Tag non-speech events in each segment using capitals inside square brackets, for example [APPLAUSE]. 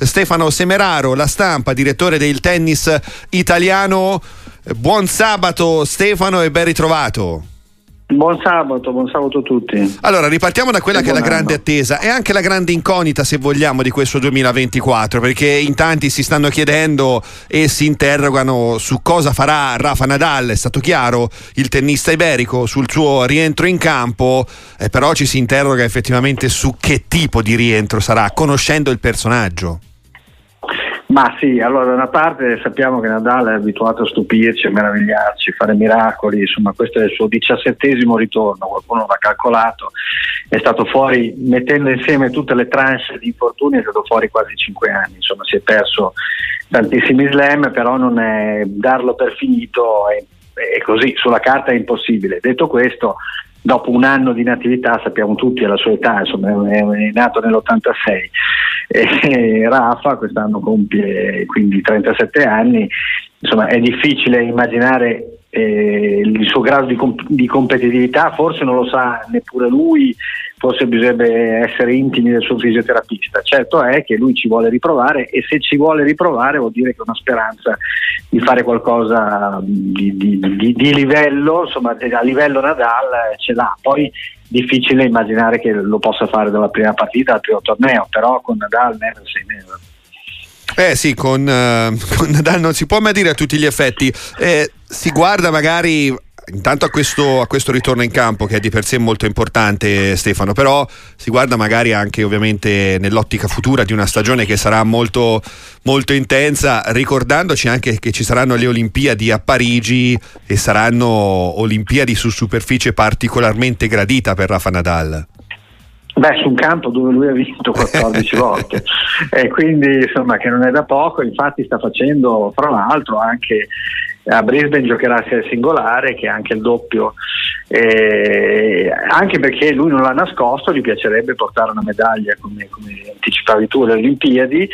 Stefano Semeraro, la stampa, direttore del tennis italiano. Buon sabato Stefano e ben ritrovato. Buon sabato, buon sabato a tutti. Allora, ripartiamo da quella e che è la grande anno. attesa e anche la grande incognita, se vogliamo, di questo 2024, perché in tanti si stanno chiedendo e si interrogano su cosa farà Rafa Nadal. È stato chiaro il tennista iberico sul suo rientro in campo, eh, però ci si interroga effettivamente su che tipo di rientro sarà, conoscendo il personaggio. Ma sì, allora da una parte sappiamo che Nadal è abituato a stupirci, a meravigliarci, a fare miracoli, insomma questo è il suo diciassettesimo ritorno, qualcuno l'ha calcolato, è stato fuori, mettendo insieme tutte le tranche di infortuni, è stato fuori quasi cinque anni, insomma si è perso tantissimi slam, però non è, darlo per finito è, è così, sulla carta è impossibile. Detto questo, dopo un anno di inattività, sappiamo tutti alla sua età, insomma, è nato nell'86, e Rafa quest'anno compie quindi 37 anni, insomma è difficile immaginare eh, il suo grado di, comp- di, competitività, forse non lo sa neppure lui, forse bisognerebbe essere intimi del suo fisioterapista. Certo è che lui ci vuole riprovare e se ci vuole riprovare vuol dire che ha una speranza di fare qualcosa di, di, di, di livello, insomma a livello Nadal ce l'ha. Poi difficile immaginare che lo possa fare dalla prima partita al primo torneo, però con Nadal never say never. Eh sì, con, uh, [LAUGHS] con Nadal non si può mai dire a tutti gli effetti. Eh, si guarda magari intanto a questo, a questo, ritorno in campo che è di per sé molto importante Stefano, però si guarda magari anche ovviamente nell'ottica futura di una stagione che sarà molto, molto intensa, ricordandoci anche che ci saranno le Olimpiadi a Parigi e saranno Olimpiadi su superficie particolarmente gradita per Rafa Nadal. Beh, su un campo dove lui ha vinto 14 [LAUGHS] volte e quindi insomma che non è da poco, infatti sta facendo fra l'altro anche a Brisbane giocherà sia il singolare che anche il doppio, eh, anche perché lui non l'ha nascosto, gli piacerebbe portare una medaglia come, come anticipavi tu alle Olimpiadi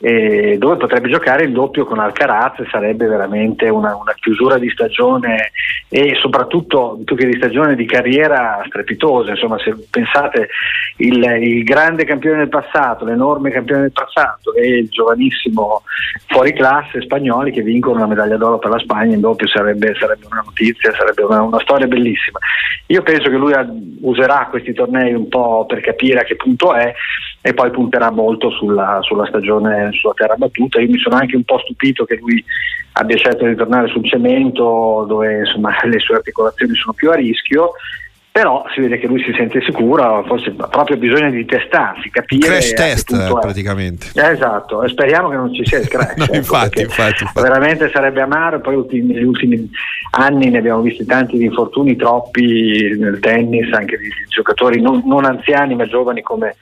eh, dove potrebbe giocare il doppio con Alcaraz, sarebbe veramente una, una, chiusura di stagione e soprattutto più che di stagione di carriera strepitosa, insomma se pensate il, il grande campione del passato, l'enorme campione del passato e il giovanissimo fuori classe spagnoli che vincono una medaglia d'oro per la Spagna in doppio sarebbe, sarebbe una notizia, sarebbe una, una, storia bellissima. Io penso che lui userà questi tornei un po' per capire a che punto è e poi punterà molto sulla, sulla stagione sulla terra battuta. Io mi sono anche un po' stupito che lui abbia scelto di tornare sul cemento dove insomma, [LAUGHS] le sue articolazioni sono più a rischio però si vede che lui si sente sicuro, forse ha proprio bisogno di testarsi, capire. Crash test praticamente. Eh, esatto, speriamo che non ci sia il [LAUGHS] crash. no, ecco, infatti, infatti, infatti, Veramente sarebbe amaro, poi negli ultimi anni ne abbiamo visti tanti di infortuni, troppi nel tennis, anche di, giocatori non, non, anziani ma giovani come,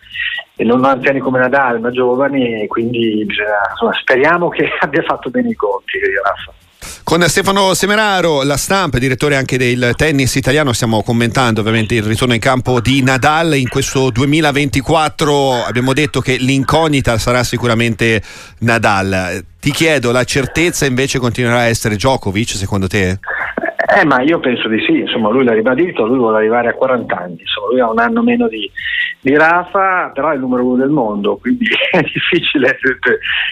non anziani come Nadal, ma giovani, quindi insomma, speriamo che [LAUGHS] abbia fatto bene i conti, Raffa. Con Stefano Semeraro, la stampa, direttore anche del tennis italiano, stiamo commentando ovviamente il ritorno in campo di Nadal in questo 2024. Abbiamo detto che l'incognita sarà sicuramente Nadal. Ti chiedo, la certezza invece continuerà a essere Djokovic secondo te? Eh, ma io penso di sì, insomma lui l'ha ribadito, lui vuole arrivare a 40 anni, insomma lui ha un anno meno di, di Rafa, però è il numero uno del mondo, quindi [LAUGHS] è difficile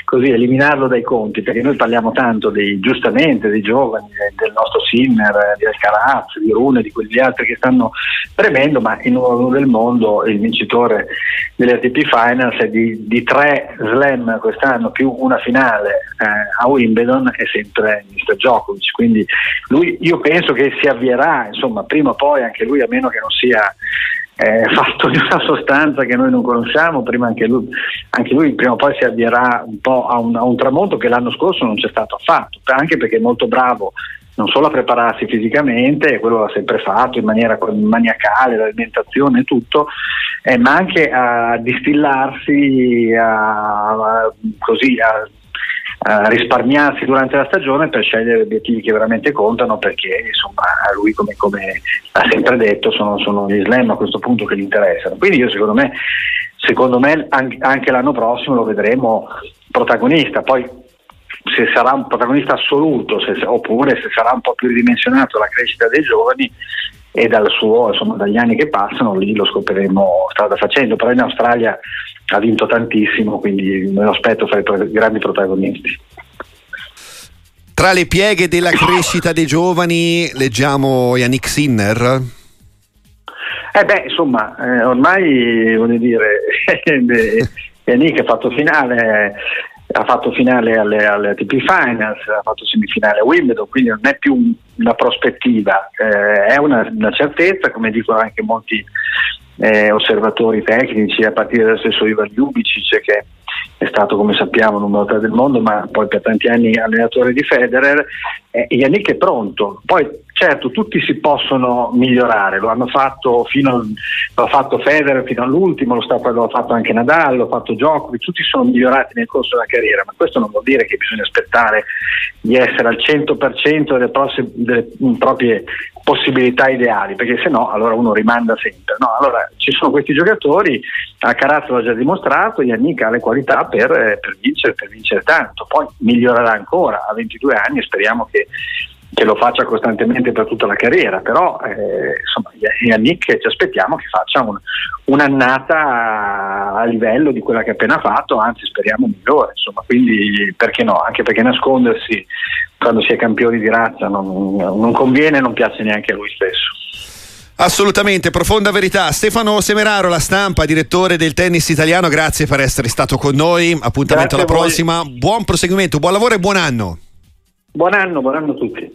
così eliminarlo dai conti, perché noi parliamo tanto dei, giustamente dei giovani, del nostro Sinner, di Alcaraz, di Rune, di quegli altri che stanno premendo, ma il numero uno del mondo, il vincitore delle ATP Finals di, di tre slam quest'anno più una finale eh, a Wimbledon è sempre Mr. Djokovic, quindi lui, io penso che si avvierà, insomma, prima o poi anche lui, a meno che non sia eh, [LAUGHS] fatto di una sostanza che noi non conosciamo, prima anche lui, anche lui prima o poi si avvierà un po' a un, a un tramonto che l'anno scorso non c'è stato affatto, anche perché è molto bravo non solo a prepararsi fisicamente, quello l'ha sempre fatto in maniera maniacale, l'alimentazione e tutto, eh, ma anche a distillarsi, a, a, così, a Uh, risparmiarsi durante la stagione per scegliere obiettivi che veramente contano perché insomma a lui come, come ha sempre detto sono, sono, gli slam a questo punto che gli interessano. Quindi io secondo me, secondo me anche l'anno prossimo lo vedremo protagonista. Poi se sarà un protagonista assoluto se, oppure se sarà un po' più ridimensionato la crescita dei giovani e dal suo, insomma, dagli anni che passano lì lo scopriremo strada facendo però in Australia ha vinto tantissimo, quindi me lo aspetto fra i grandi protagonisti. Tra le pieghe della crescita dei giovani leggiamo Yannick Sinner. Eh beh, insomma, eh, ormai voglio dire, [LAUGHS] Yannick ha fatto finale, ha fatto finale alle, alle ATP Finals, ha fatto semifinale a Wimbledon, quindi non è più una prospettiva, eh, è una, una, certezza, come dicono anche molti eh, osservatori tecnici, a partire dal stesso Ivan Ljubicic che è stato come sappiamo numero 3 del mondo ma poi per tanti anni allenatore di Federer. Eh, Yannick è pronto. Poi certo tutti si possono migliorare. Lo hanno fatto fino l'ha fatto Federer fino all'ultimo lo, sta, lo ha fatto anche Nadal l'ha fatto Djokovic. Tutti sono migliorati nel corso della carriera ma questo non vuol dire che bisogna aspettare di essere al 100% delle, prossime, delle proprie possibilità ideali, perché se no allora uno rimanda sempre. No, allora ci sono questi giocatori, Alcaraz l'ha già dimostrato, Yannick ha le qualità per, eh, per, vincere, per vincere tanto, poi migliorerà ancora a 22 anni e speriamo che, che lo faccia costantemente per tutta la carriera, però eh, insomma Yannick ci aspettiamo che faccia un, un'annata a livello di quella che ha appena fatto, anzi speriamo migliore, insomma, quindi perché no, anche perché nascondersi quando si è campioni di razza non, non conviene e non piace neanche a lui stesso. Assolutamente, profonda verità. Stefano Semeraro, la stampa, direttore del tennis italiano, grazie per essere stato con noi. Appuntamento alla prossima. Buon proseguimento, buon lavoro e buon anno. Buon anno, buon anno a tutti.